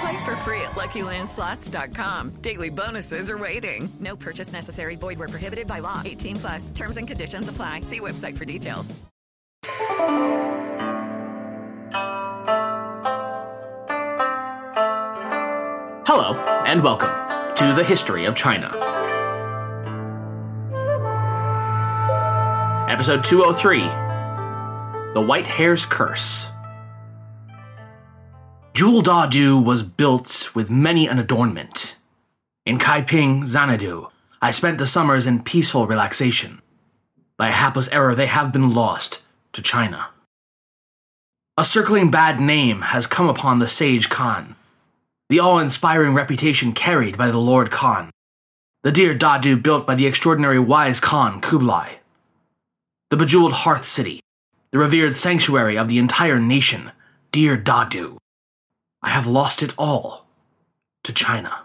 Play for free at LuckyLandSlots.com. Daily bonuses are waiting. No purchase necessary. Void where prohibited by law. 18 plus. Terms and conditions apply. See website for details. Hello, and welcome to the History of China. Episode 203 The White Hare's Curse. Jewel Dadu was built with many an adornment. In Kaiping, Xanadu, I spent the summers in peaceful relaxation. By a hapless error, they have been lost to China. A circling bad name has come upon the sage Khan, the awe inspiring reputation carried by the Lord Khan, the dear Dadu built by the extraordinary wise Khan Kublai, the bejeweled hearth city, the revered sanctuary of the entire nation, dear Dadu. I have lost it all to China.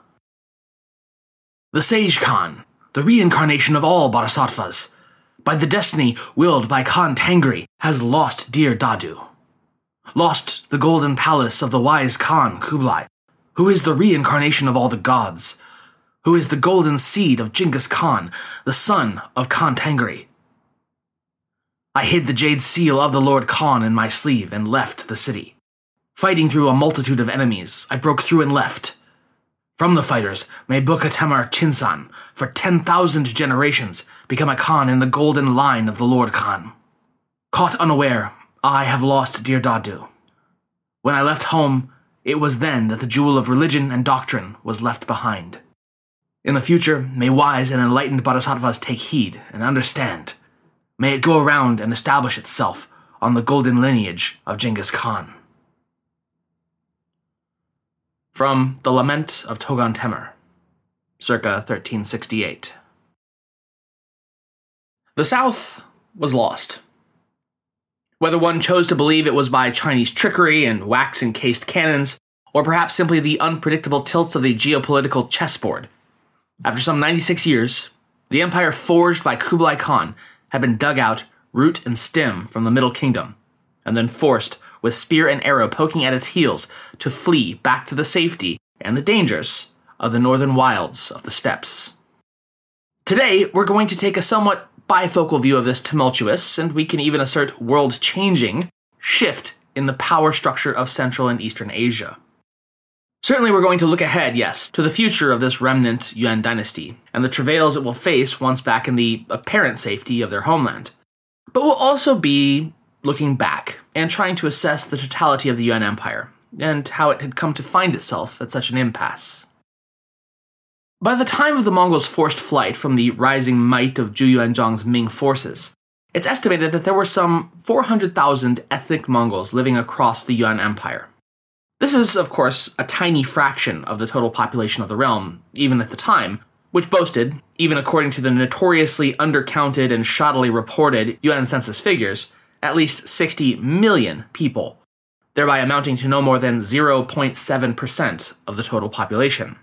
The Sage Khan, the reincarnation of all bodhisattvas, by the destiny willed by Khan Tangri, has lost dear Dadu. Lost the golden palace of the wise Khan Kublai, who is the reincarnation of all the gods, who is the golden seed of Genghis Khan, the son of Khan Tangri. I hid the jade seal of the Lord Khan in my sleeve and left the city. Fighting through a multitude of enemies, I broke through and left. From the fighters, may Bukatemar Chinsan, for 10,000 generations, become a Khan in the golden line of the Lord Khan. Caught unaware, I have lost dear Dadu. When I left home, it was then that the jewel of religion and doctrine was left behind. In the future, may wise and enlightened bodhisattvas take heed and understand. May it go around and establish itself on the golden lineage of Genghis Khan. From The Lament of Toghon Temür, circa 1368. The South was lost. Whether one chose to believe it was by Chinese trickery and wax encased cannons, or perhaps simply the unpredictable tilts of the geopolitical chessboard. After some 96 years, the empire forged by Kublai Khan had been dug out, root and stem, from the Middle Kingdom, and then forced with spear and arrow poking at its heels, to flee back to the safety and the dangers of the northern wilds of the steppes. Today, we're going to take a somewhat bifocal view of this tumultuous, and we can even assert world changing, shift in the power structure of Central and Eastern Asia. Certainly, we're going to look ahead, yes, to the future of this remnant Yuan dynasty, and the travails it will face once back in the apparent safety of their homeland. But we'll also be looking back and trying to assess the totality of the Yuan Empire and how it had come to find itself at such an impasse. By the time of the Mongols' forced flight from the rising might of Zhu Yuanzhang's Ming forces, it's estimated that there were some 400,000 ethnic Mongols living across the Yuan Empire. This is, of course, a tiny fraction of the total population of the realm, even at the time, which boasted, even according to the notoriously undercounted and shoddily reported Yuan census figures, at least 60 million people, thereby amounting to no more than 0.7% of the total population.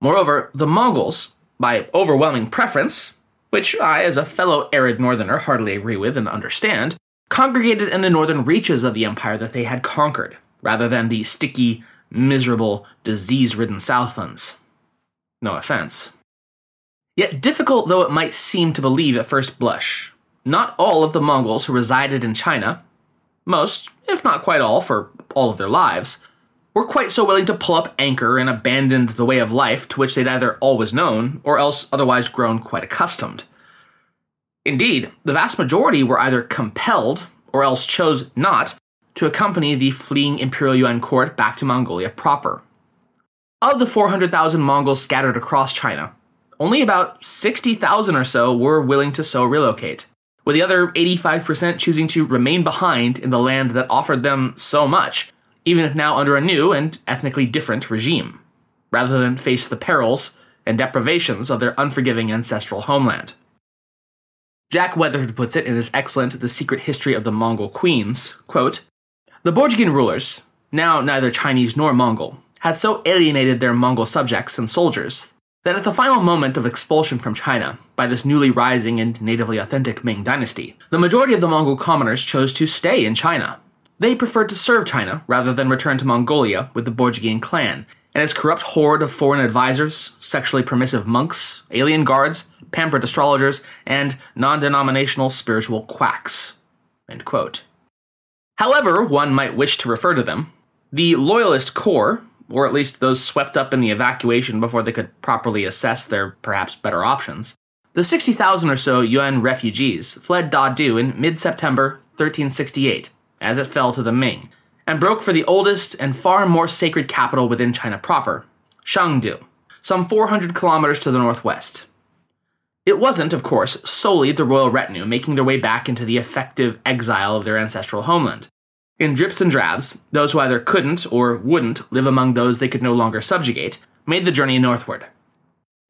Moreover, the Mongols, by overwhelming preference, which I, as a fellow arid northerner, hardly agree with and understand, congregated in the northern reaches of the empire that they had conquered, rather than the sticky, miserable, disease ridden southlands. No offense. Yet, difficult though it might seem to believe at first blush, not all of the Mongols who resided in China, most, if not quite all, for all of their lives, were quite so willing to pull up anchor and abandon the way of life to which they'd either always known or else otherwise grown quite accustomed. Indeed, the vast majority were either compelled or else chose not to accompany the fleeing Imperial Yuan court back to Mongolia proper. Of the 400,000 Mongols scattered across China, only about 60,000 or so were willing to so relocate with the other 85% choosing to remain behind in the land that offered them so much, even if now under a new and ethnically different regime, rather than face the perils and deprivations of their unforgiving ancestral homeland. Jack Weatherford puts it in his excellent The Secret History of the Mongol Queens quote, The Borjigin rulers, now neither Chinese nor Mongol, had so alienated their Mongol subjects and soldiers that at the final moment of expulsion from China by this newly rising and natively authentic Ming dynasty, the majority of the Mongol commoners chose to stay in China. They preferred to serve China rather than return to Mongolia with the Borjigin clan and its corrupt horde of foreign advisors, sexually permissive monks, alien guards, pampered astrologers, and non denominational spiritual quacks. However, one might wish to refer to them. The Loyalist Corps, or at least those swept up in the evacuation before they could properly assess their perhaps better options, the 60,000 or so Yuan refugees fled Dadu in mid September 1368, as it fell to the Ming, and broke for the oldest and far more sacred capital within China proper, Shangdu, some 400 kilometers to the northwest. It wasn't, of course, solely the royal retinue making their way back into the effective exile of their ancestral homeland. In drips and drabs, those who either couldn't or wouldn't live among those they could no longer subjugate made the journey northward.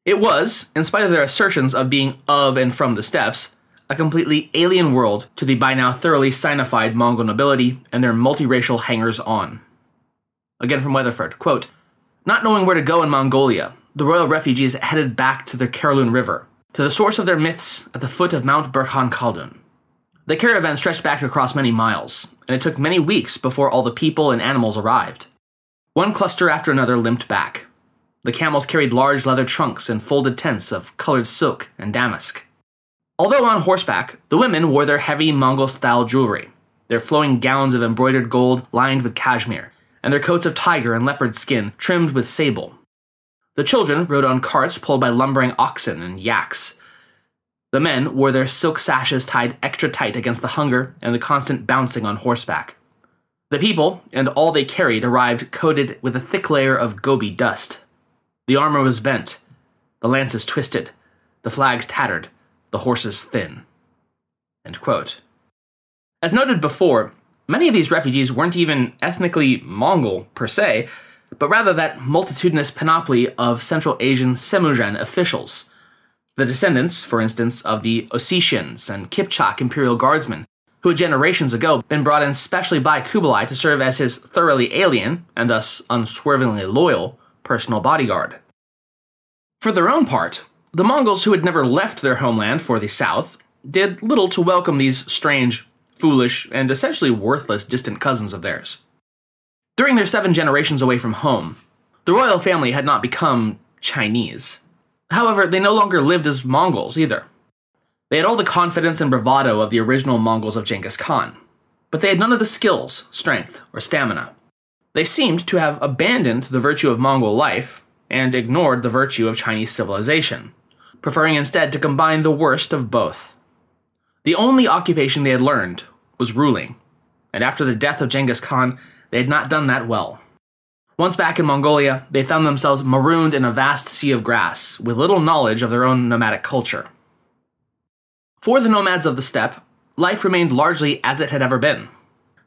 It was, in spite of their assertions of being of and from the steppes, a completely alien world to the by now thoroughly Sinified Mongol nobility and their multiracial hangers on. Again from Weatherford, quote, Not knowing where to go in Mongolia, the royal refugees headed back to the Karaluun River, to the source of their myths at the foot of Mount Burkhan Khaldun. The caravan stretched back across many miles, and it took many weeks before all the people and animals arrived. One cluster after another limped back. The camels carried large leather trunks and folded tents of colored silk and damask. Although on horseback, the women wore their heavy Mongol style jewelry, their flowing gowns of embroidered gold lined with cashmere, and their coats of tiger and leopard skin trimmed with sable. The children rode on carts pulled by lumbering oxen and yaks. The men wore their silk sashes tied extra tight against the hunger and the constant bouncing on horseback. The people and all they carried arrived coated with a thick layer of gobi dust. The armor was bent, the lances twisted, the flags tattered, the horses thin. As noted before, many of these refugees weren't even ethnically Mongol per se, but rather that multitudinous panoply of Central Asian Semujan officials. The descendants, for instance, of the Ossetians and Kipchak imperial guardsmen, who had generations ago been brought in specially by Kublai to serve as his thoroughly alien, and thus unswervingly loyal, personal bodyguard. For their own part, the Mongols who had never left their homeland for the south did little to welcome these strange, foolish, and essentially worthless distant cousins of theirs. During their seven generations away from home, the royal family had not become Chinese. However, they no longer lived as Mongols either. They had all the confidence and bravado of the original Mongols of Genghis Khan, but they had none of the skills, strength, or stamina. They seemed to have abandoned the virtue of Mongol life and ignored the virtue of Chinese civilization, preferring instead to combine the worst of both. The only occupation they had learned was ruling, and after the death of Genghis Khan, they had not done that well. Once back in Mongolia, they found themselves marooned in a vast sea of grass, with little knowledge of their own nomadic culture. For the nomads of the steppe, life remained largely as it had ever been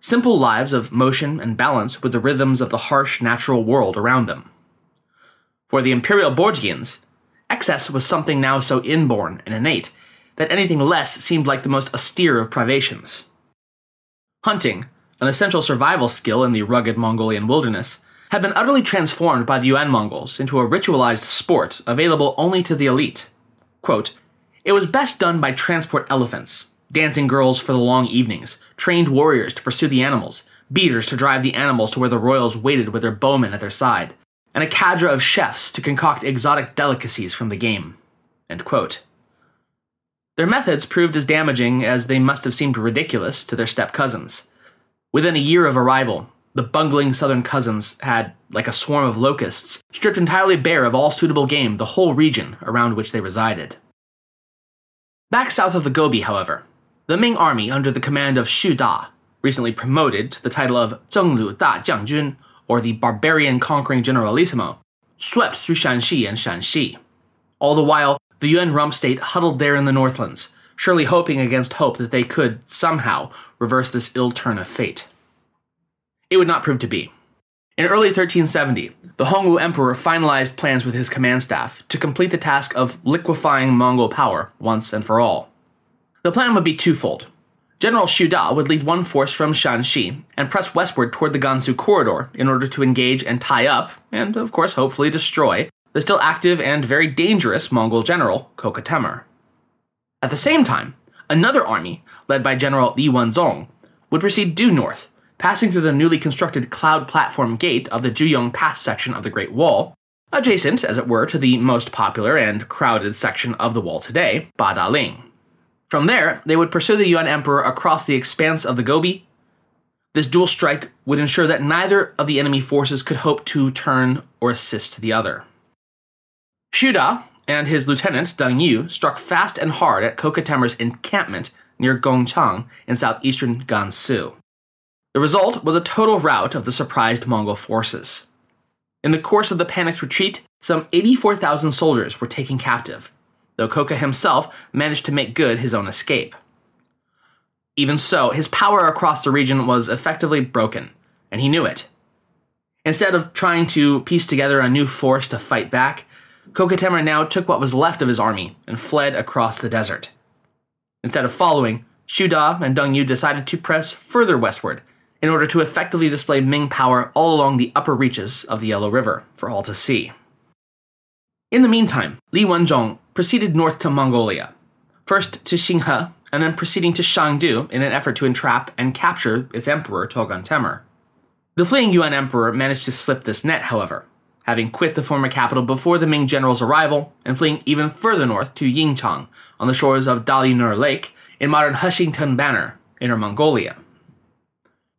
simple lives of motion and balance with the rhythms of the harsh natural world around them. For the imperial Borjigins, excess was something now so inborn and innate that anything less seemed like the most austere of privations. Hunting, an essential survival skill in the rugged Mongolian wilderness, had been utterly transformed by the Yuan Mongols into a ritualized sport available only to the elite. Quote, it was best done by transport elephants, dancing girls for the long evenings, trained warriors to pursue the animals, beaters to drive the animals to where the royals waited with their bowmen at their side, and a cadre of chefs to concoct exotic delicacies from the game. Their methods proved as damaging as they must have seemed ridiculous to their step cousins. Within a year of arrival, the bungling southern cousins had, like a swarm of locusts, stripped entirely bare of all suitable game the whole region around which they resided. Back south of the Gobi, however, the Ming army under the command of Xu Da, recently promoted to the title of Zhenglu Da Jiangjun, or the barbarian conquering generalissimo, swept through Shanxi and Shanxi. All the while, the Yuan rump state huddled there in the Northlands, surely hoping against hope that they could, somehow, reverse this ill turn of fate. It would not prove to be. In early 1370, the Hongwu Emperor finalized plans with his command staff to complete the task of liquefying Mongol power once and for all. The plan would be twofold. General Xu Da would lead one force from Shanxi and press westward toward the Gansu corridor in order to engage and tie up, and of course hopefully destroy, the still active and very dangerous Mongol general, Köke Temür. At the same time, another army, led by General Li Wenzhong, would proceed due north, passing through the newly constructed cloud platform gate of the Juyong Pass section of the Great Wall, adjacent, as it were, to the most popular and crowded section of the wall today, Badaling. From there, they would pursue the Yuan Emperor across the expanse of the Gobi. This dual strike would ensure that neither of the enemy forces could hope to turn or assist the other. Xu Da and his lieutenant Deng Yu struck fast and hard at Köke Temür's encampment near Gongchang in southeastern Gansu. The result was a total rout of the surprised Mongol forces. In the course of the panicked retreat, some 84,000 soldiers were taken captive, though Köke himself managed to make good his own escape. Even so, his power across the region was effectively broken, and he knew it. Instead of trying to piece together a new force to fight back, Köke Temür now took what was left of his army and fled across the desert. Instead of following, Xu Da and Deng Yu decided to press further westward in order to effectively display Ming power all along the upper reaches of the Yellow River for all to see. In the meantime, Li Wenzhong proceeded north to Mongolia, first to Xinghe, and then proceeding to Shangdu in an effort to entrap and capture its emperor Toghon Temür. The fleeing Yuan emperor managed to slip this net, however, having quit the former capital before the Ming general's arrival and fleeing even further north to Yingchang on the shores of Dalinur Lake in modern Hexigten Banner, Inner Mongolia.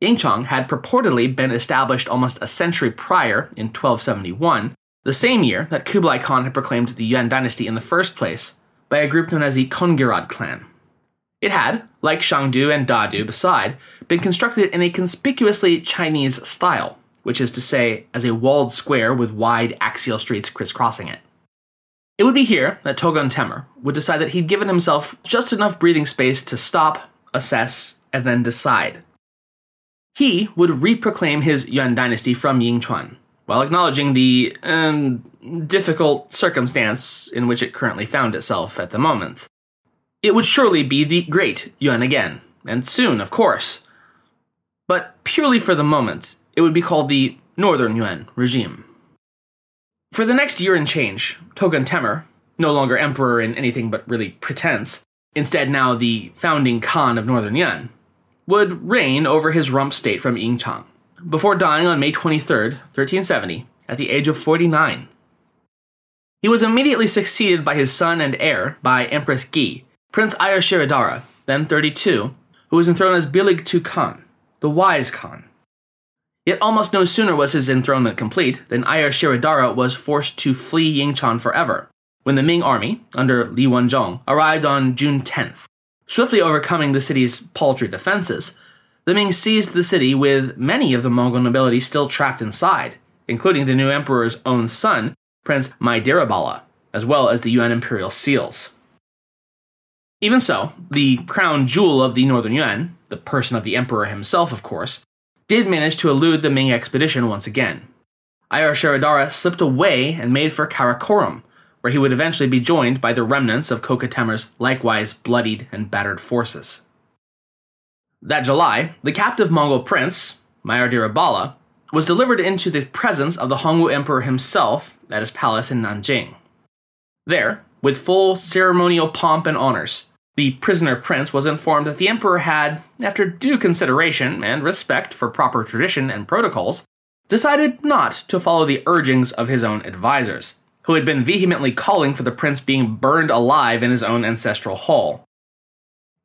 Yingchang had purportedly been established almost a century prior in 1271 the same year that Kublai Khan had proclaimed the Yuan dynasty in the first place by a group known as the Kongirad clan. It had, like Shangdu and Dadu beside, been constructed in a conspicuously Chinese style, which is to say, as a walled square with wide axial streets crisscrossing it. It would be here that Toghon Temür would decide that he'd given himself just enough breathing space to stop, assess, and then decide. He would reproclaim his Yuan dynasty from Yingchang, while acknowledging the um, difficult circumstance in which it currently found itself at the moment. It would surely be the Great Yuan again, and soon, of course. But purely for the moment, it would be called the Northern Yuan regime. For the next year and change, Toghon Temür, no longer emperor in anything but really pretense, instead now the founding Khan of Northern Yuan, would reign over his rump state from Yingchang before dying on May 23, 1370, at the age of 49. He was immediately succeeded by his son and heir by Empress Gi, Prince Ayurshiridara, then 32, who was enthroned as Biligtü Khan, the Wise Khan. Yet almost no sooner was his enthronement complete than Ayurshiridara was forced to flee Yingchang forever, when the Ming army, under Li Wenzhong, arrived on June 10th. Swiftly overcoming the city's paltry defenses, the Ming seized the city with many of the Mongol nobility still trapped inside, including the new emperor's own son, Prince Maidiribala, as well as the Yuan imperial seals. Even so, the crown jewel of the Northern Yuan, the person of the emperor himself, of course, did manage to elude the Ming expedition once again. Ayurshiridara slipped away and made for Karakorum, where he would eventually be joined by the remnants of Köke Temür's likewise bloodied and battered forces. That July, the captive Mongol prince, Maidiribala, was delivered into the presence of the Hongwu emperor himself at his palace in Nanjing. There, with full ceremonial pomp and honors, the prisoner prince was informed that the emperor had, after due consideration and respect for proper tradition and protocols, decided not to follow the urgings of his own advisers, who had been vehemently calling for the prince being burned alive in his own ancestral hall.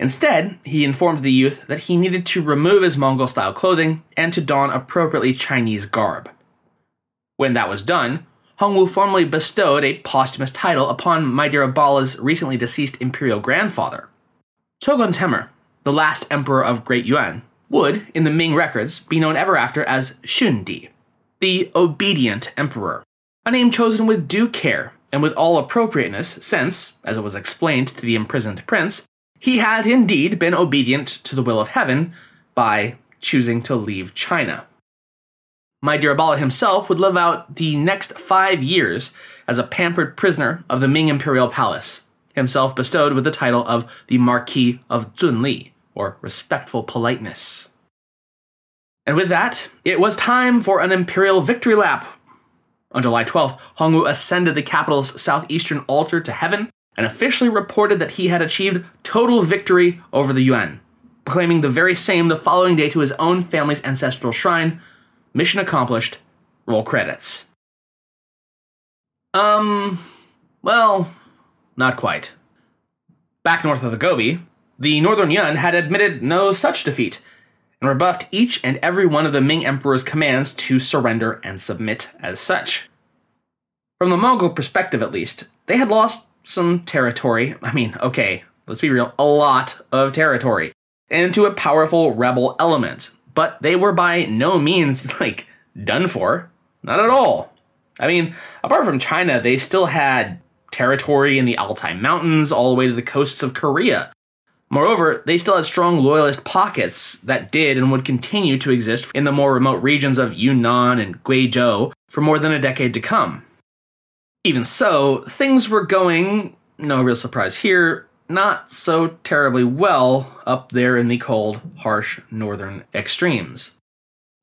Instead, he informed the youth that he needed to remove his Mongol style clothing and to don appropriately Chinese garb. When that was done, Hongwu formally bestowed a posthumous title upon Maidiribala's recently deceased imperial grandfather. Toghon Temür, the last emperor of Great Yuan, would, in the Ming records, be known ever after as Shundi, the obedient emperor, a name chosen with due care and with all appropriateness since, as it was explained to the imprisoned prince, he had indeed been obedient to the will of heaven by choosing to leave China. Maidiribala himself would live out the next five years as a pampered prisoner of the Ming imperial palace, himself bestowed with the title of the Marquis of Zunli, or respectful politeness. And with that, it was time for an imperial victory lap. On July 12th, Hongwu ascended the capital's southeastern altar to heaven and officially reported that he had achieved total victory over the Yuan, proclaiming the very same the following day to his own family's ancestral shrine. Mission accomplished. Roll credits. Um, well, not quite. Back north of the Gobi, the Northern Yuan had admitted no such defeat and rebuffed each and every one of the Ming Emperor's commands to surrender and submit as such. From the Mongol perspective, at least, they had lost some territory. I mean, okay, let's be real, a lot of territory, into a powerful rebel element. But they were by no means, like, done for. Not at all. I mean, apart from China, they still had territory in the Altai Mountains all the way to the coasts of Korea. Moreover, they still had strong loyalist pockets that did and would continue to exist in the more remote regions of Yunnan and Guizhou for more than a decade to come. Even so, things were going, no real surprise here, not so terribly well up there in the cold, harsh northern extremes.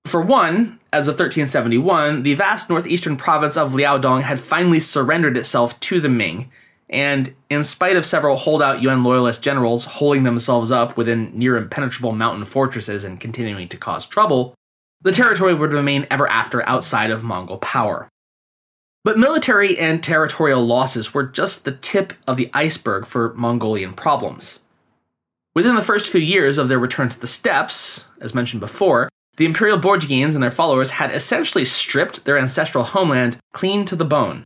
For one, as of 1371, the vast northeastern province of Liaodong had finally surrendered itself to the Ming, and in spite of several holdout Yuan loyalist generals holding themselves up within near impenetrable mountain fortresses and continuing to cause trouble, the territory would remain ever after outside of Mongol power. But military and territorial losses were just the tip of the iceberg for Mongolian problems. Within the first few years of their return to the steppes, as mentioned before, the imperial Borjigins and their followers had essentially stripped their ancestral homeland clean to the bone.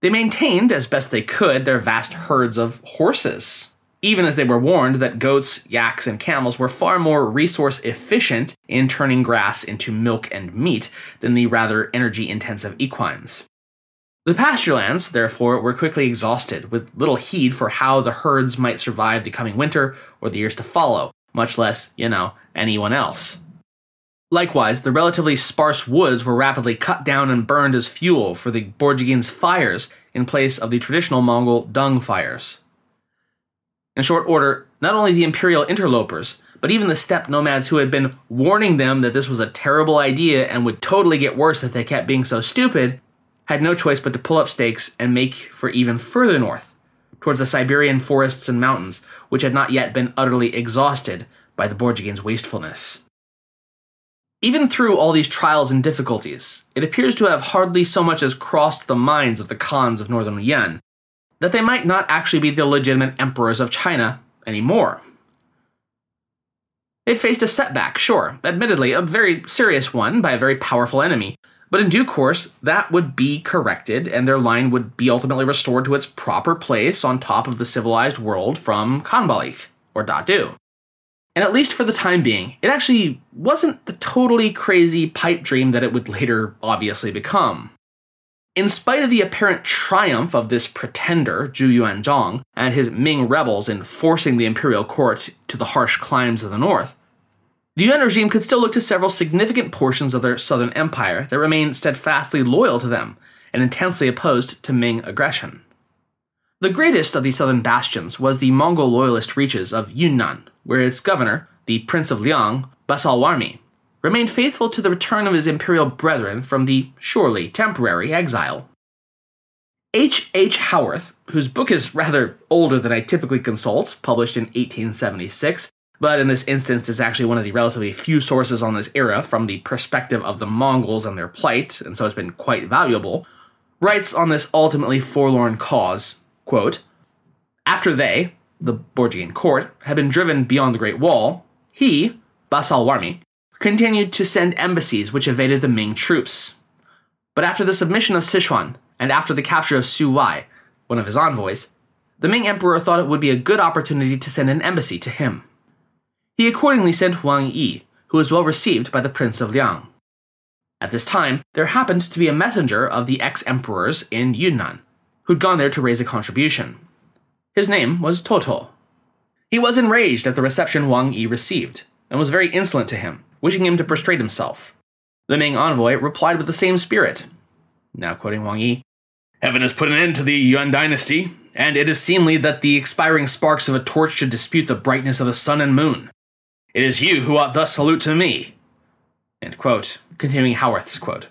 They maintained, as best they could, their vast herds of horses, even as they were warned that goats, yaks, and camels were far more resource efficient in turning grass into milk and meat than the rather energy intensive equines. The pasture lands, therefore, were quickly exhausted, with little heed for how the herds might survive the coming winter or the years to follow, much less, you know, anyone else. Likewise, the relatively sparse woods were rapidly cut down and burned as fuel for the Borjigins' fires in place of the traditional Mongol dung fires. In short order, not only the imperial interlopers, but even the steppe nomads who had been warning them that this was a terrible idea and would totally get worse if they kept being so stupid, had no choice but to pull up stakes and make for even further north, towards the Siberian forests and mountains, which had not yet been utterly exhausted by the Borjigins' wastefulness. Even through all these trials and difficulties, it appears to have hardly so much as crossed the minds of the Khans of northern Yuan that they might not actually be the legitimate emperors of China anymore. They'd faced a setback, sure, admittedly a very serious one by a very powerful enemy, but in due course, that would be corrected and their line would be ultimately restored to its proper place on top of the civilized world from Khanbalik, or Dadu. And at least for the time being, it actually wasn't the totally crazy pipe dream that it would later obviously become. In spite of the apparent triumph of this pretender, Zhu Yuanzhang, and his Ming rebels in forcing the imperial court to the harsh climes of the north, the Yuan regime could still look to several significant portions of their southern empire that remained steadfastly loyal to them and intensely opposed to Ming aggression. The greatest of these southern bastions was the Mongol loyalist reaches of Yunnan, where its governor, the Prince of Liang, Basalawarmi, remained faithful to the return of his imperial brethren from the surely temporary exile. H. H. Howorth, whose book is rather older than I typically consult, published in 1876, but in this instance is actually one of the relatively few sources on this era from the perspective of the Mongols and their plight, and so it's been quite valuable, writes on this ultimately forlorn cause Quote, After they, the Borjigin court, had been driven beyond the Great Wall, he, Basalawarmi, continued to send embassies which evaded the Ming troops. But after the submission of Sichuan, and after the capture of Su Wai, one of his envoys, the Ming emperor thought it would be a good opportunity to send an embassy to him. He accordingly sent Wang Yi, who was well received by the Prince of Liang. At this time, there happened to be a messenger of the ex emperors in Yunnan, who'd gone there to raise a contribution. His name was Toto. He was enraged at the reception Wang Yi received, and was very insolent to him, wishing him to prostrate himself. The Ming envoy replied with the same spirit. Now quoting Wang Yi Heaven has put an end to the Yuan dynasty, and it is seemly that the expiring sparks of a torch should dispute the brightness of the sun and moon. It is you who ought thus salute to me. End quote. Continuing Howorth's quote.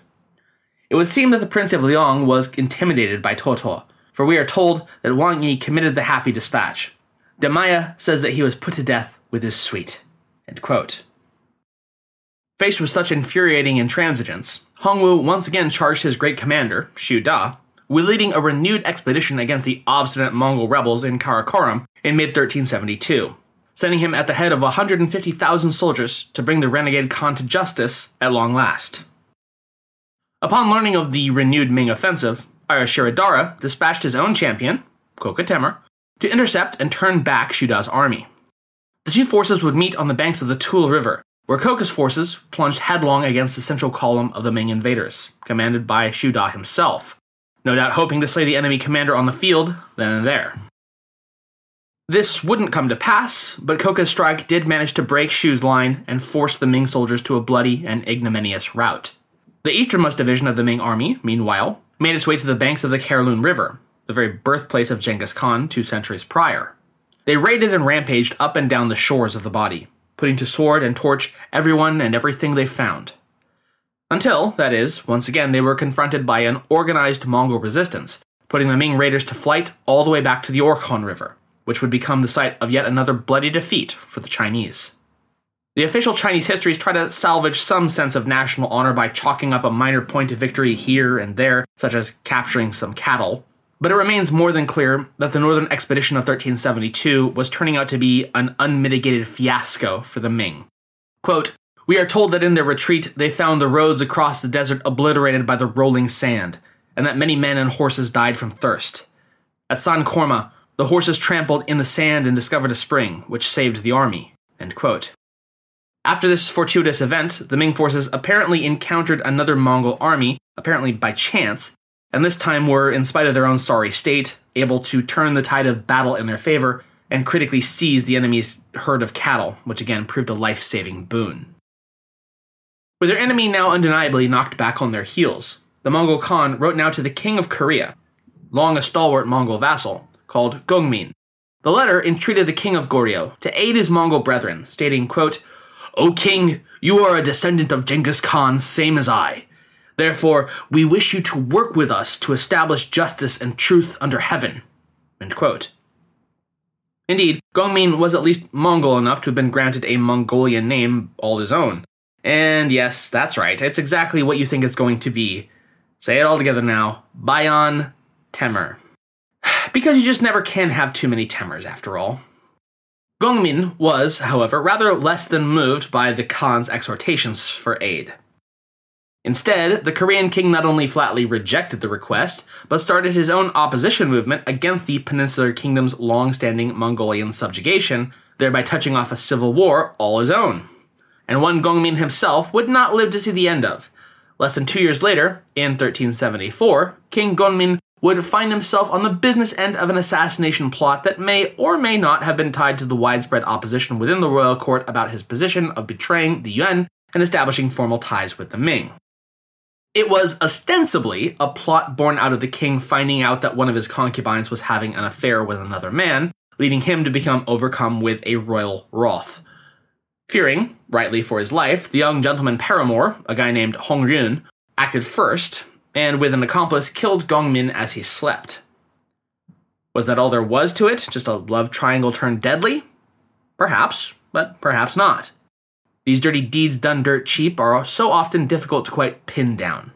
It would seem that the Prince of Liang was intimidated by Toto, for we are told that Wang Yi committed the happy dispatch. De Mailla says that he was put to death with his suite. Faced with such infuriating intransigence, Hongwu once again charged his great commander, Xu Da, with leading a renewed expedition against the obstinate Mongol rebels in Karakorum in mid 1372, sending him at the head of 150,000 soldiers to bring the renegade Khan to justice at long last. Upon learning of the renewed Ming offensive, Ayurshiridara dispatched his own champion, Köke Temür, to intercept and turn back Xu Da's army. The two forces would meet on the banks of the Tuol River, where Köke's forces plunged headlong against the central column of the Ming invaders, commanded by Xu Da himself, no doubt hoping to slay the enemy commander on the field then and there. This wouldn't come to pass, but Köke's strike did manage to break Xu's line and force the Ming soldiers to a bloody and ignominious rout. The easternmost division of the Ming army, meanwhile, made its way to the banks of the Kherloon River, the very birthplace of Genghis Khan two centuries prior. They raided and rampaged up and down the shores of the body, putting to sword and torch everyone and everything they found. Until, that is, once again they were confronted by an organized Mongol resistance, putting the Ming raiders to flight all the way back to the Orkhon River, which would become the site of yet another bloody defeat for the Chinese. The official Chinese histories try to salvage some sense of national honor by chalking up a minor point of victory here and there, such as capturing some cattle, but it remains more than clear that the Northern Expedition of 1372 was turning out to be an unmitigated fiasco for the Ming. Quote, we are told that in their retreat they found the roads across the desert obliterated by the rolling sand, and that many men and horses died from thirst. At San Korma, the horses trampled in the sand and discovered a spring, which saved the army. After this fortuitous event, the Ming forces apparently encountered another Mongol army, apparently by chance, and this time were, in spite of their own sorry state, able to turn the tide of battle in their favor and critically seize the enemy's herd of cattle, which again proved a life saving boon. With their enemy now undeniably knocked back on their heels, the Mongol Khan wrote now to the King of Korea, long a stalwart Mongol vassal, called Gongmin. The letter entreated the King of Goryeo to aid his Mongol brethren, stating, quote, O king, you are a descendant of Genghis Khan, same as I. Therefore, we wish you to work with us to establish justice and truth under heaven. Indeed, Gongmin was at least Mongol enough to have been granted a Mongolian name all his own. And yes, that's right, it's exactly what you think it's going to be. Say it all together now Bayan Temür. Because you just never can have too many Temürs, after all. Gongmin was, however, rather less than moved by the Khan's exhortations for aid. Instead, the Korean king not only flatly rejected the request, but started his own opposition movement against the Peninsular Kingdom's long standing Mongolian subjugation, thereby touching off a civil war all his own. And one Gongmin himself would not live to see the end of. Less than two years later, in 1374, King Gongmin would find himself on the business end of an assassination plot that may or may not have been tied to the widespread opposition within the royal court about his position of betraying the Yuan and establishing formal ties with the Ming. It was ostensibly a plot born out of the king finding out that one of his concubines was having an affair with another man, leading him to become overcome with a royal wrath. Fearing, rightly for his life, the young gentleman paramour, a guy named Hong Ryun, acted first, and with an accomplice killed Gongmin as he slept. Was that all there was to it? Just a love triangle turned deadly? Perhaps, but perhaps not. These dirty deeds done dirt cheap are so often difficult to quite pin down.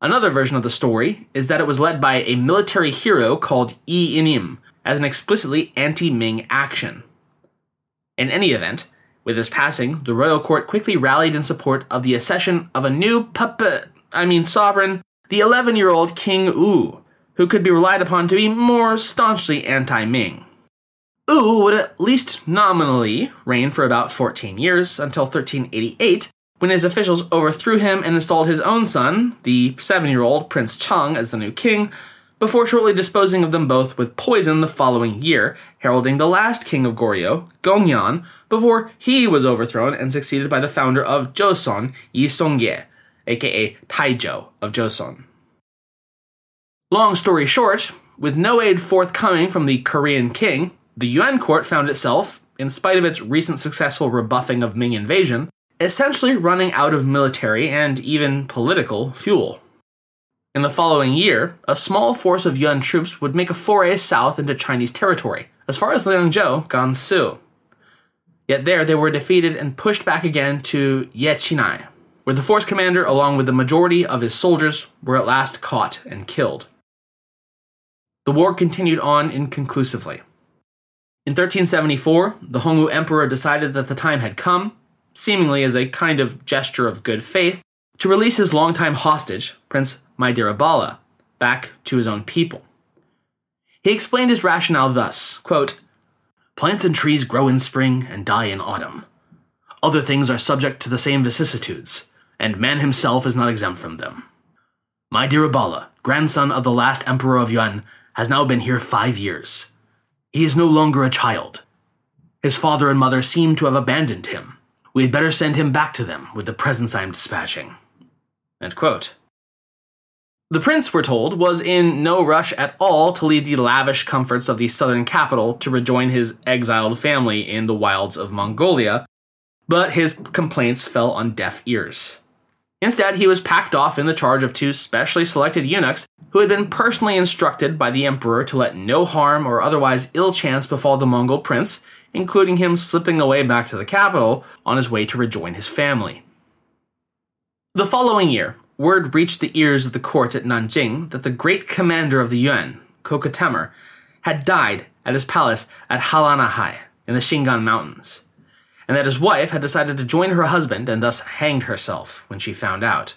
Another version of the story is that it was led by a military hero called Yi Inim as an explicitly anti Ming action. In any event, with his passing, the royal court quickly rallied in support of the accession of a new puppet, I mean sovereign, the 11 year old King Wu, who could be relied upon to be more staunchly anti Ming. Wu would at least nominally reign for about 14 years until 1388, when his officials overthrew him and installed his own son, the seven year old Prince Chang, as the new king, before shortly disposing of them both with poison the following year, heralding the last king of Goryeo, Gongyang, before he was overthrown and succeeded by the founder of Joseon, Yi Seong-gye, aka Taizhou of Joseon. Long story short, with no aid forthcoming from the Korean king, the Yuan court found itself, in spite of its recent successful rebuffing of Ming invasion, essentially running out of military and even political fuel. In the following year, a small force of Yuan troops would make a foray south into Chinese territory, as far as Liangzhou, Gansu. Yet there they were defeated and pushed back again to Yechinai, where the force commander, along with the majority of his soldiers, were at last caught and killed. The war continued on inconclusively. In 1374, the Hongwu emperor decided that the time had come, seemingly as a kind of gesture of good faith, to release his longtime hostage, Prince Maidiribala, back to his own people. He explained his rationale thus quote, Plants and trees grow in spring and die in autumn. Other things are subject to the same vicissitudes, and man himself is not exempt from them. Maidiribala, grandson of the last emperor of Yuan, has now been here five years. He is no longer a child. His father and mother seem to have abandoned him. We had better send him back to them with the presents I am dispatching. The prince, we're told, was in no rush at all to leave the lavish comforts of the southern capital to rejoin his exiled family in the wilds of Mongolia, but his complaints fell on deaf ears. Instead, he was packed off in the charge of two specially selected eunuchs who had been personally instructed by the emperor to let no harm or otherwise ill chance befall the Mongol prince, including him slipping away back to the capital on his way to rejoin his family. The following year, word reached the ears of the court at Nanjing that the great commander of the Yuan, Köke had died at his palace at Halanahai in the Shingan Mountains, and that his wife had decided to join her husband and thus hanged herself when she found out.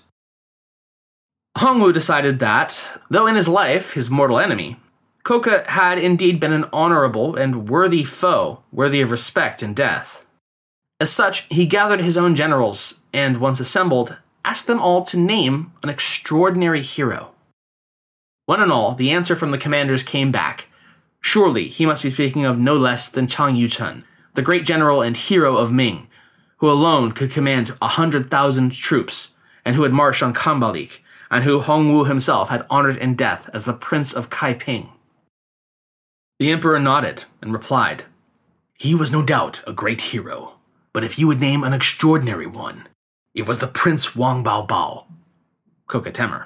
Hongwu decided that, though in his life his mortal enemy, Köke had indeed been an honorable and worthy foe, worthy of respect in death. As such, he gathered his own generals and, once assembled, asked them all to name an extraordinary hero. One and all, the answer from the commanders came back. Surely he must be speaking of no less than Chang Yuchun, the great general and hero of Ming, who alone could command a hundred thousand troops, and who had marched on Khanbalik, and who Hongwu himself had honored in death as the Prince of Kaiping. The emperor nodded and replied, He was no doubt a great hero, but if you would name an extraordinary one, it was the Prince Wang Bao Bao, Köke Temür.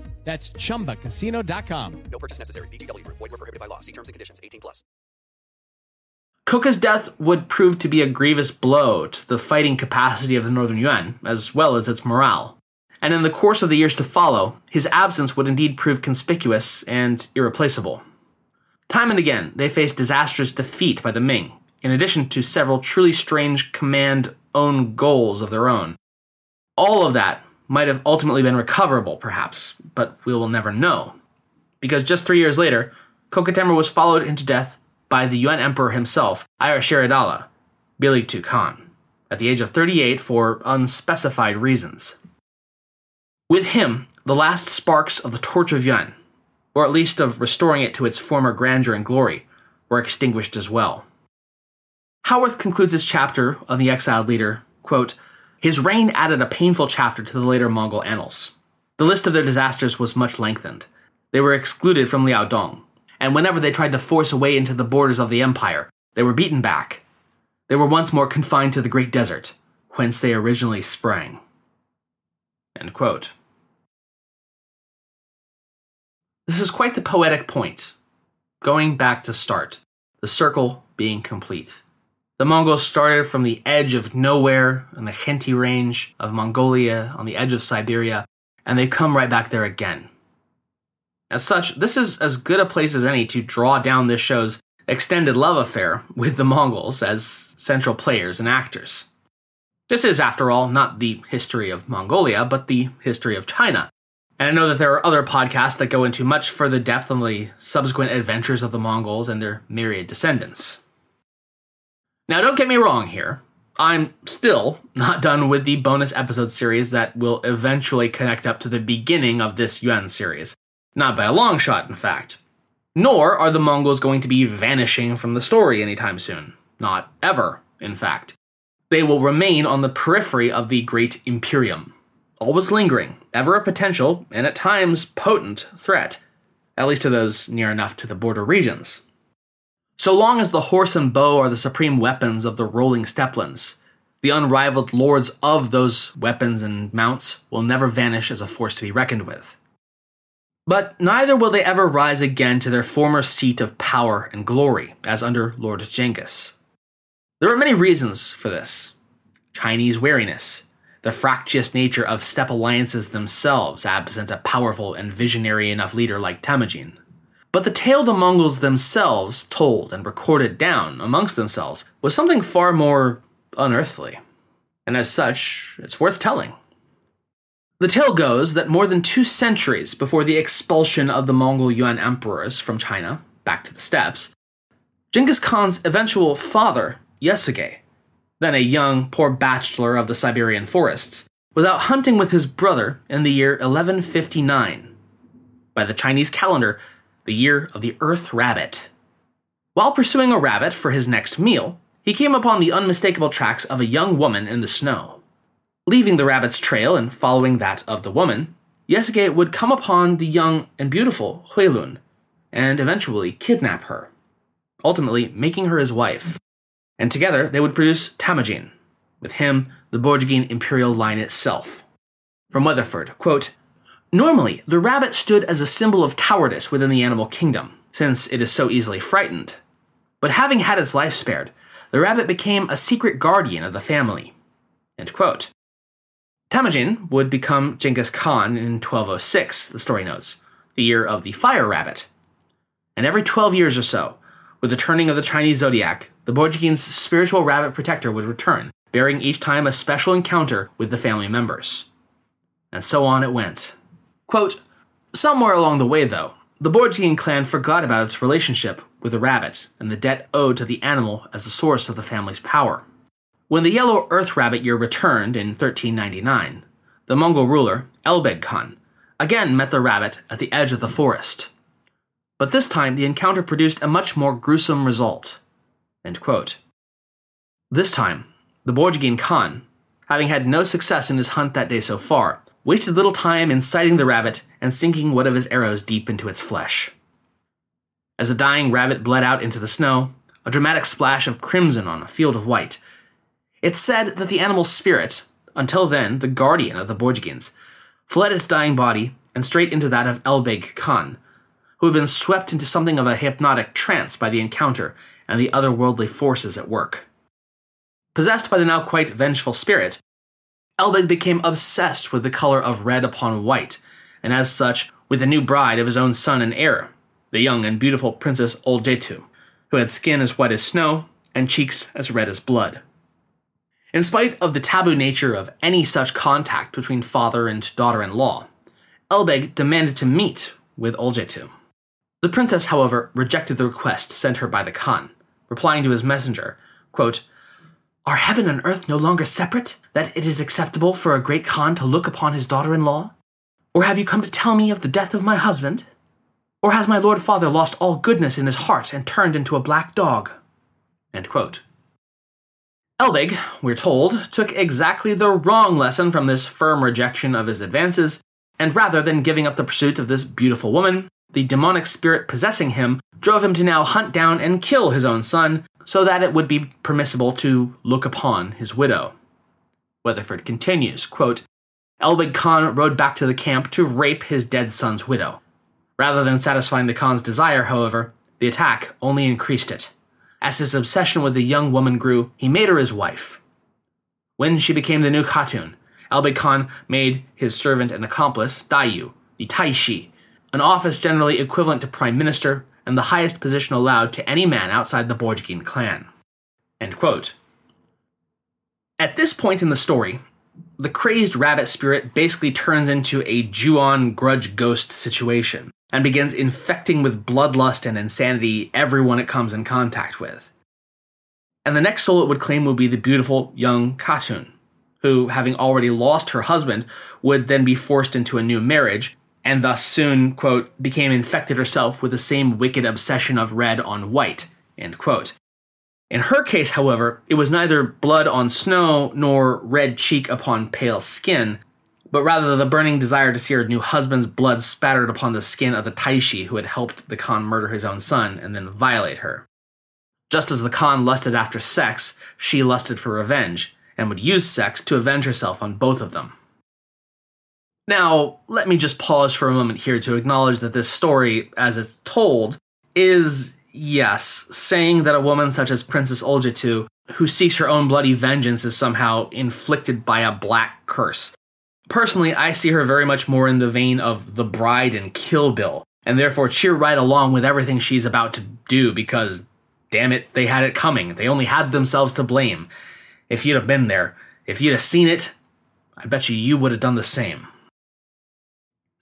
That's chumbacasino.com. No purchase necessary. VGW Group. Void were prohibited by law. See terms and conditions. 18 plus. Köke's death would prove to be a grievous blow to the fighting capacity of the Northern Yuan, as well as its morale. And in the course of the years to follow, his absence would indeed prove conspicuous and irreplaceable. Time and again, they faced disastrous defeat by the Ming, in addition to several truly strange command own goals of their own. All of that might have ultimately been recoverable, perhaps, but we will never know. Because just three years later, Köke Temür was followed into death by the Yuan Emperor himself, Ayar Bilig Khan, at the age of 38 for unspecified reasons. With him, the last sparks of the torch of Yuan, or at least of restoring it to its former grandeur and glory, were extinguished as well. Howorth concludes his chapter on the exiled leader, quote, his reign added a painful chapter to the later Mongol annals. The list of their disasters was much lengthened. They were excluded from Liaodong, and whenever they tried to force a way into the borders of the empire, they were beaten back. They were once more confined to the great desert, whence they originally sprang. This is quite the poetic point. Going back to start, the circle being complete. The Mongols started from the edge of nowhere in the Khenti range of Mongolia on the edge of Siberia, and they come right back there again. As such, this is as good a place as any to draw down this show's extended love affair with the Mongols as central players and actors. This is, after all, not the history of Mongolia, but the history of China, And I know that there are other podcasts that go into much further depth on the subsequent adventures of the Mongols and their myriad descendants. Now, don't get me wrong here. I'm still not done with the bonus episode series that will eventually connect up to the beginning of this Yuan series. Not by a long shot, in fact. Nor are the Mongols going to be vanishing from the story anytime soon. Not ever, in fact. They will remain on the periphery of the Great Imperium, always lingering, ever a potential, and at times potent, threat, at least to those near enough to the border regions. So long as the horse and bow are the supreme weapons of the rolling steppelands, the unrivaled lords of those weapons and mounts will never vanish as a force to be reckoned with. But neither will they ever rise again to their former seat of power and glory, as under Lord Genghis. There are many reasons for this Chinese wariness, the fractious nature of steppe alliances themselves, absent a powerful and visionary enough leader like Temujin, but the tale the Mongols themselves told and recorded down amongst themselves was something far more unearthly. And as such, it's worth telling. The tale goes that more than two centuries before the expulsion of the Mongol Yuan emperors from China back to the steppes, Genghis Khan's eventual father, Yesuge, then a young, poor bachelor of the Siberian forests, was out hunting with his brother in the year 1159. By the Chinese calendar, the year of the Earth Rabbit. While pursuing a rabbit for his next meal, he came upon the unmistakable tracks of a young woman in the snow. Leaving the rabbit's trail and following that of the woman, Yesuge would come upon the young and beautiful Huilun and eventually kidnap her, ultimately making her his wife. And together they would produce Temujin, with him the Borjigin imperial line itself. From Weatherford, quote, Normally, the rabbit stood as a symbol of cowardice within the animal kingdom, since it is so easily frightened. But having had its life spared, the rabbit became a secret guardian of the family. Temujin would become Genghis Khan in 1206, the story notes, the year of the fire rabbit. And every 12 years or so, with the turning of the Chinese zodiac, the Borjigin's spiritual rabbit protector would return, bearing each time a special encounter with the family members. And so on it went. Quote, Somewhere along the way, though, the Borjigin clan forgot about its relationship with the rabbit and the debt owed to the animal as the source of the family's power. When the Yellow Earth Rabbit year returned in 1399, the Mongol ruler, Elbeg Khan, again met the rabbit at the edge of the forest. But this time the encounter produced a much more gruesome result. This time, the Borjigin Khan, having had no success in his hunt that day so far, wasted little time in sighting the rabbit and sinking one of his arrows deep into its flesh. As the dying rabbit bled out into the snow, a dramatic splash of crimson on a field of white, it said that the animal's spirit, until then the guardian of the Borjigins, fled its dying body and straight into that of Elbeg Khan, who had been swept into something of a hypnotic trance by the encounter and the otherworldly forces at work. Possessed by the now quite vengeful spirit, Elbeg became obsessed with the color of red upon white, and as such, with the new bride of his own son and heir, the young and beautiful Princess Oljeitu, who had skin as white as snow and cheeks as red as blood. In spite of the taboo nature of any such contact between father and daughter in law, Elbeg demanded to meet with Oljeitu. The princess, however, rejected the request sent her by the Khan, replying to his messenger, quote, are heaven and earth no longer separate, that it is acceptable for a great Khan to look upon his daughter in law? Or have you come to tell me of the death of my husband? Or has my lord father lost all goodness in his heart and turned into a black dog? Elbeg, we're told, took exactly the wrong lesson from this firm rejection of his advances, and rather than giving up the pursuit of this beautiful woman, the demonic spirit possessing him drove him to now hunt down and kill his own son so that it would be permissible to look upon his widow. Weatherford continues, quote, Elbeg Khan rode back to the camp to rape his dead son's widow. Rather than satisfying the Khan's desire, however, the attack only increased it. As his obsession with the young woman grew, he made her his wife. When she became the new Khatun, Elbeg Khan made his servant and accomplice, Dayu, the Taishi, an office generally equivalent to prime minister and the highest position allowed to any man outside the Borjigin clan. At this point in the story, the crazed rabbit spirit basically turns into a Ju-on grudge ghost situation and begins infecting with bloodlust and insanity everyone it comes in contact with. And the next soul it would claim would be the beautiful young Khatun, who, having already lost her husband, would then be forced into a new marriage, and thus soon, quote, became infected herself with the same wicked obsession of red on white, end quote. In her case, however, it was neither blood on snow nor red cheek upon pale skin, but rather the burning desire to see her new husband's blood spattered upon the skin of the Taishi who had helped the Khan murder his own son and then violate her. Just as the Khan lusted after sex, she lusted for revenge, and would use sex to avenge herself on both of them. Now, let me just pause for a moment here to acknowledge that this story, as it's told, is, yes, saying that a woman such as Princess Oljeitu, who seeks her own bloody vengeance, is somehow inflicted by a black curse. Personally, I see her very much more in the vein of the bride in Kill Bill, and therefore cheer right along with everything she's about to do because, damn it, they had it coming. They only had themselves to blame. If you'd have been there, if you'd have seen it, I bet you you would have done the same.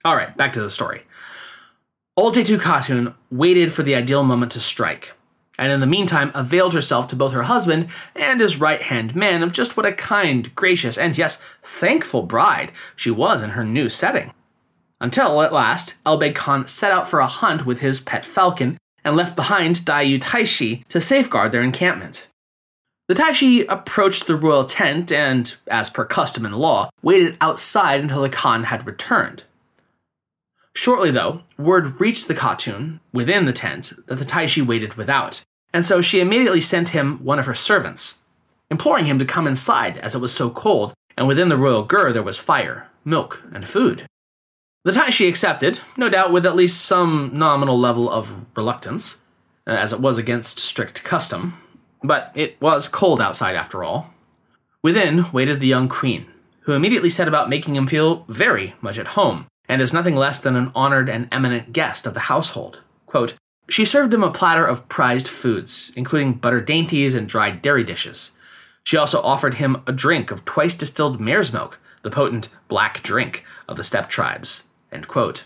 All right, back to the story. Oljeitu Khatun waited for the ideal moment to strike, and in the meantime availed herself to both her husband and his right hand man of just what a kind, gracious, and yes, thankful bride she was in her new setting. Until, at last, Elbeg Khan set out for a hunt with his pet falcon and left behind Daiyu Taishi to safeguard their encampment. The Taishi approached the royal tent and, as per custom and law, waited outside until the Khan had returned. Shortly, though, word reached the Khatun within the tent that the Taishi waited without, and so she immediately sent him one of her servants, imploring him to come inside as it was so cold, and within the royal ger there was fire, milk, and food. The Taishi accepted, no doubt with at least some nominal level of reluctance, uh, as it was against strict custom, but it was cold outside after all. Within waited the young queen, who immediately set about making him feel very much at home, and is nothing less than an honored and eminent guest of the household. Quote, she served him a platter of prized foods, including butter dainties and dried dairy dishes. She also offered him a drink of twice distilled mare's milk, the potent black drink of the steppe tribes. End quote.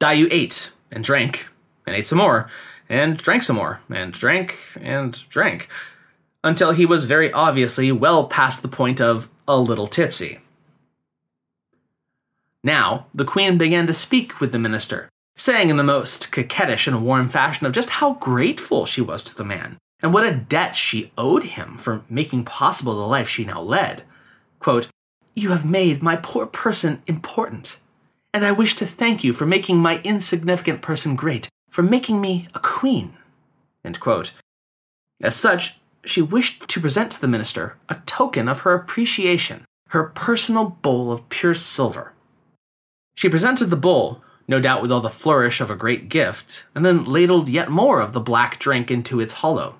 Daiyu ate and drank, and ate some more, and drank some more, and drank and drank, until he was very obviously well past the point of a little tipsy. Now, the queen began to speak with the minister, saying in the most coquettish and warm fashion of just how grateful she was to the man, and what a debt she owed him for making possible the life she now led. Quote, You have made my poor person important, and I wish to thank you for making my insignificant person great, for making me a queen. As such, she wished to present to the minister a token of her appreciation, her personal bowl of pure silver. She presented the bowl, no doubt with all the flourish of a great gift, and then ladled yet more of the black drink into its hollow.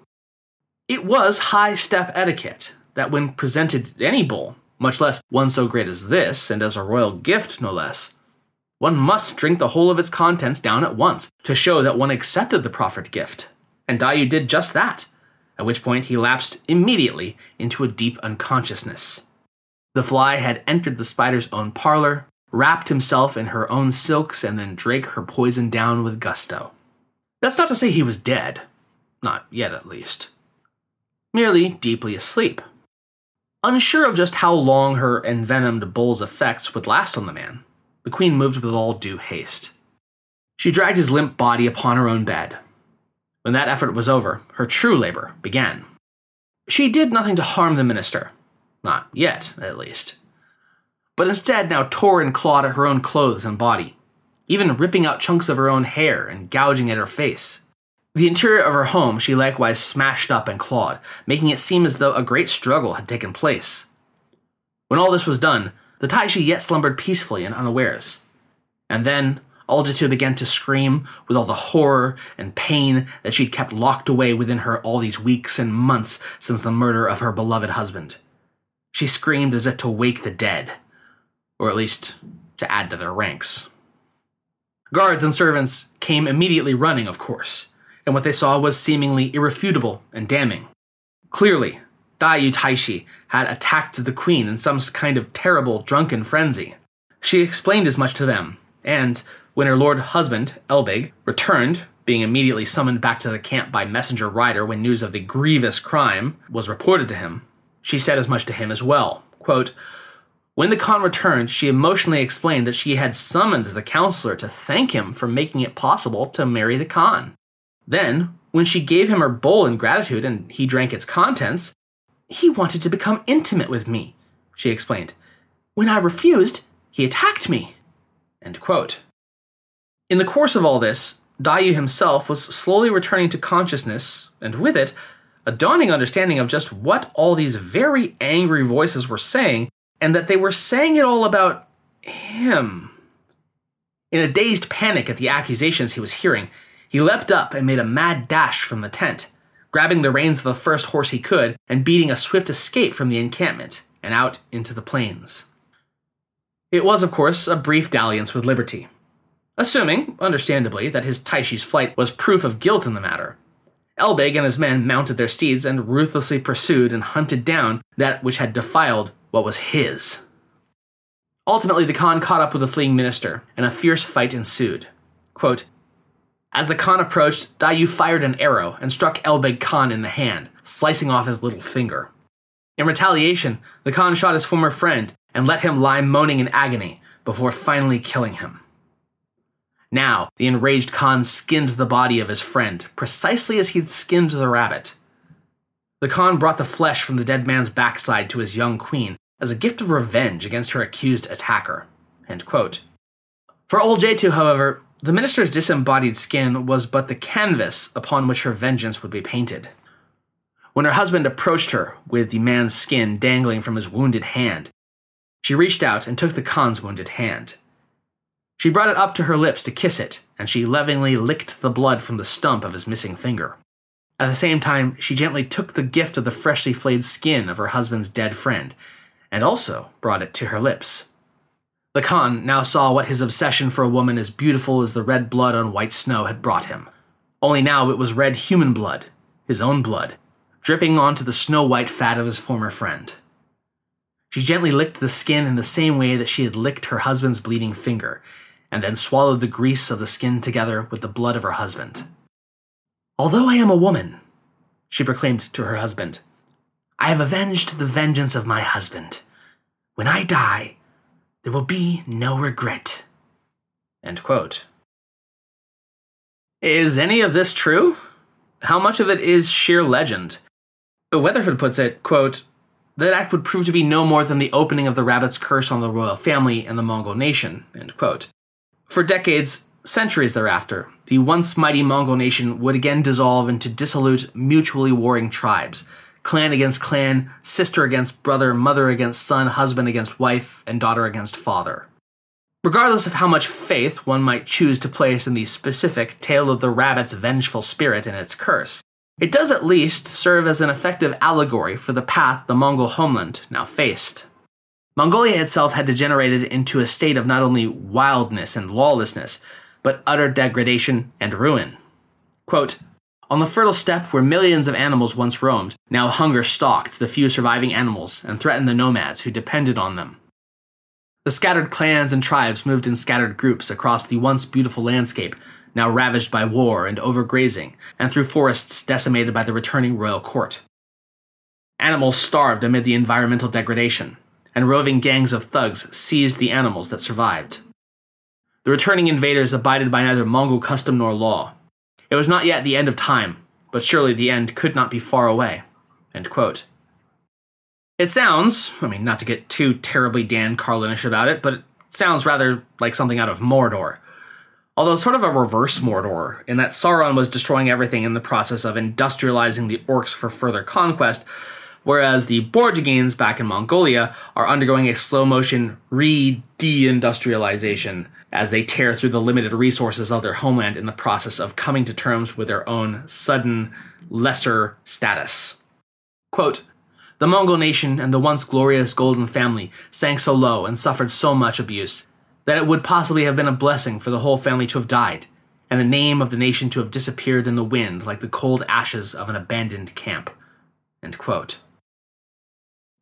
It was high steppe etiquette that when presented any bowl, much less one so great as this, and as a royal gift no less, one must drink the whole of its contents down at once to show that one accepted the proffered gift. And Daiyu did just that, at which point he lapsed immediately into a deep unconsciousness. The fly had entered the spider's own parlor, wrapped himself in her own silks, and then drank her poison down with gusto. That's not to say he was dead. Not yet, at least. Merely deeply asleep. Unsure of just how long her envenomed bull's effects would last on the man, the queen moved with all due haste. She dragged his limp body upon her own bed. When that effort was over, her true labor began. She did nothing to harm the minister. Not yet, at least but instead now tore and clawed at her own clothes and body, even ripping out chunks of her own hair and gouging at her face. The interior of her home she likewise smashed up and clawed, making it seem as though a great struggle had taken place. When all this was done, the Taishi yet slumbered peacefully and unawares. And then Oljeitu began to scream with all the horror and pain that she'd kept locked away within her all these weeks and months since the murder of her beloved husband. She screamed as if to wake the dead or at least to add to their ranks. Guards and servants came immediately running, of course, and what they saw was seemingly irrefutable and damning. Clearly, Dayu Taishi had attacked the queen in some kind of terrible drunken frenzy. She explained as much to them, and when her lord husband, Elbeg, returned, being immediately summoned back to the camp by messenger rider when news of the grievous crime was reported to him, she said as much to him as well. Quote, when the Khan returned, she emotionally explained that she had summoned the counselor to thank him for making it possible to marry the Khan. Then, when she gave him her bowl in gratitude and he drank its contents, he wanted to become intimate with me, she explained. When I refused, he attacked me. In the course of all this, Dayu himself was slowly returning to consciousness, and with it, a dawning understanding of just what all these very angry voices were saying, and that they were saying it all about him. In a dazed panic at the accusations he was hearing, he leapt up and made a mad dash from the tent, grabbing the reins of the first horse he could and beating a swift escape from the encampment and out into the plains. It was, of course, a brief dalliance with liberty. Assuming, understandably, that his Taishi's flight was proof of guilt in the matter, Elbeg and his men mounted their steeds and ruthlessly pursued and hunted down that which had defiled what was his. Ultimately, the Khan caught up with the fleeing minister, and a fierce fight ensued. Quote, as the Khan approached, Dayu fired an arrow and struck Elbeg Khan in the hand, slicing off his little finger. In retaliation, the Khan shot his former friend and let him lie moaning in agony before finally killing him. Now, the enraged Khan skinned the body of his friend, precisely as he'd skinned the rabbit. The Khan brought the flesh from the dead man's backside to his young queen as a gift of revenge against her accused attacker. For Oljeitu, however, the minister's disembodied skin was but the canvas upon which her vengeance would be painted. When her husband approached her with the man's skin dangling from his wounded hand, she reached out and took the Khan's wounded hand. She brought it up to her lips to kiss it, and she lovingly licked the blood from the stump of his missing finger. At the same time, she gently took the gift of the freshly flayed skin of her husband's dead friend, and also brought it to her lips. The Khan now saw what his obsession for a woman as beautiful as the red blood on white snow had brought him. Only now it was red human blood, his own blood, dripping onto the snow white fat of his former friend. She gently licked the skin in the same way that she had licked her husband's bleeding finger, and then swallowed the grease of the skin together with the blood of her husband. Although I am a woman, she proclaimed to her husband, I have avenged the vengeance of my husband. When I die, there will be no regret. Is any of this true? How much of it is sheer legend? Weatherford puts it, quote, that act would prove to be no more than the opening of the rabbit's curse on the royal family and the Mongol nation. For decades, Centuries thereafter, the once mighty Mongol nation would again dissolve into dissolute, mutually warring tribes clan against clan, sister against brother, mother against son, husband against wife, and daughter against father. Regardless of how much faith one might choose to place in the specific tale of the rabbit's vengeful spirit and its curse, it does at least serve as an effective allegory for the path the Mongol homeland now faced. Mongolia itself had degenerated into a state of not only wildness and lawlessness, but utter degradation and ruin. Quote, on the fertile steppe where millions of animals once roamed, now hunger stalked the few surviving animals and threatened the nomads who depended on them. The scattered clans and tribes moved in scattered groups across the once beautiful landscape, now ravaged by war and overgrazing, and through forests decimated by the returning royal court. Animals starved amid the environmental degradation, and roving gangs of thugs seized the animals that survived. The returning invaders abided by neither Mongol custom nor law. It was not yet the end of time, but surely the end could not be far away. It sounds, I mean, not to get too terribly Dan Carlinish about it, but it sounds rather like something out of Mordor. Although sort of a reverse Mordor, in that Sauron was destroying everything in the process of industrializing the orcs for further conquest, whereas the Borjigins back in Mongolia are undergoing a slow motion re deindustrialization as they tear through the limited resources of their homeland in the process of coming to terms with their own sudden, lesser status. Quote, the Mongol nation and the once glorious Golden family sank so low and suffered so much abuse that it would possibly have been a blessing for the whole family to have died, and the name of the nation to have disappeared in the wind like the cold ashes of an abandoned camp. End quote.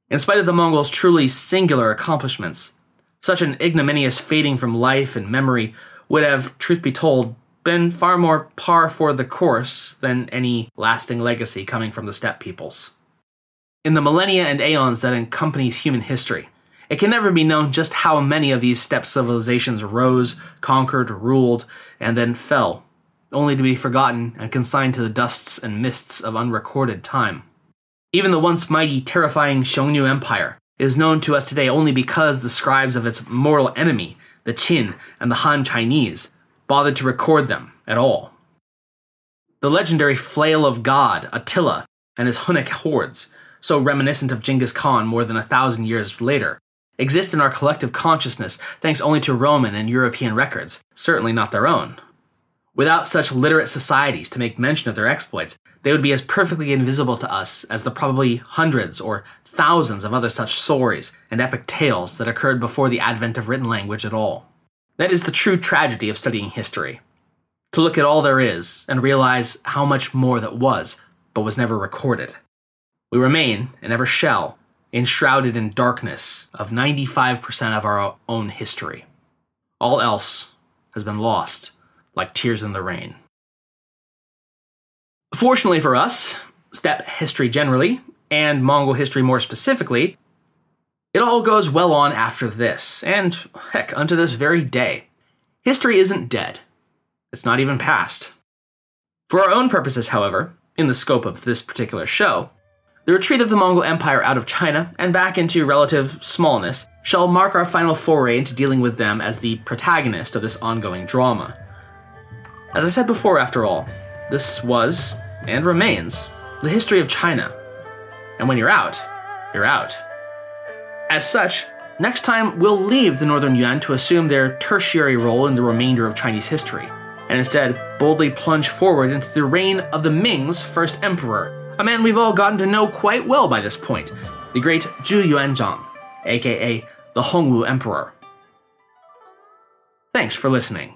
In spite of the Mongols' truly singular accomplishments, such an ignominious fading from life and memory would have, truth be told, been far more par for the course than any lasting legacy coming from the steppe peoples. In the millennia and aeons that accompany human history, it can never be known just how many of these steppe civilizations rose, conquered, ruled, and then fell, only to be forgotten and consigned to the dusts and mists of unrecorded time. Even the once mighty, terrifying Xiongnu Empire is known to us today only because the scribes of its mortal enemy, the Qin and the Han Chinese, bothered to record them at all. The legendary Flail of God, Attila, and his Hunnic hordes, so reminiscent of Genghis Khan more than a thousand years later, exist in our collective consciousness thanks only to Roman and European records, certainly not their own. Without such literate societies to make mention of their exploits, they would be as perfectly invisible to us as the probably hundreds or thousands of other such stories and epic tales that occurred before the advent of written language at all. That is the true tragedy of studying history. To look at all there is and realize how much more that was, but was never recorded. We remain, and ever shall, enshrouded in darkness of 95% of our own history. All else has been lost, like tears in the rain. Fortunately for us, steppe history generally, and Mongol history more specifically, it all goes well on after this, and heck, unto this very day. History isn't dead. It's not even past. For our own purposes, however, in the scope of this particular show, the retreat of the Mongol Empire out of China and back into relative smallness shall mark our final foray into dealing with them as the protagonist of this ongoing drama. As I said before, after all, this was, and remains, the history of China. And when you're out, you're out. As such, next time we'll leave the Northern Yuan to assume their tertiary role in the remainder of Chinese history, and instead boldly plunge forward into the reign of the Ming's first emperor, a man we've all gotten to know quite well by this point, the great Zhu Yuanzhang, aka the Hongwu Emperor. Thanks for listening.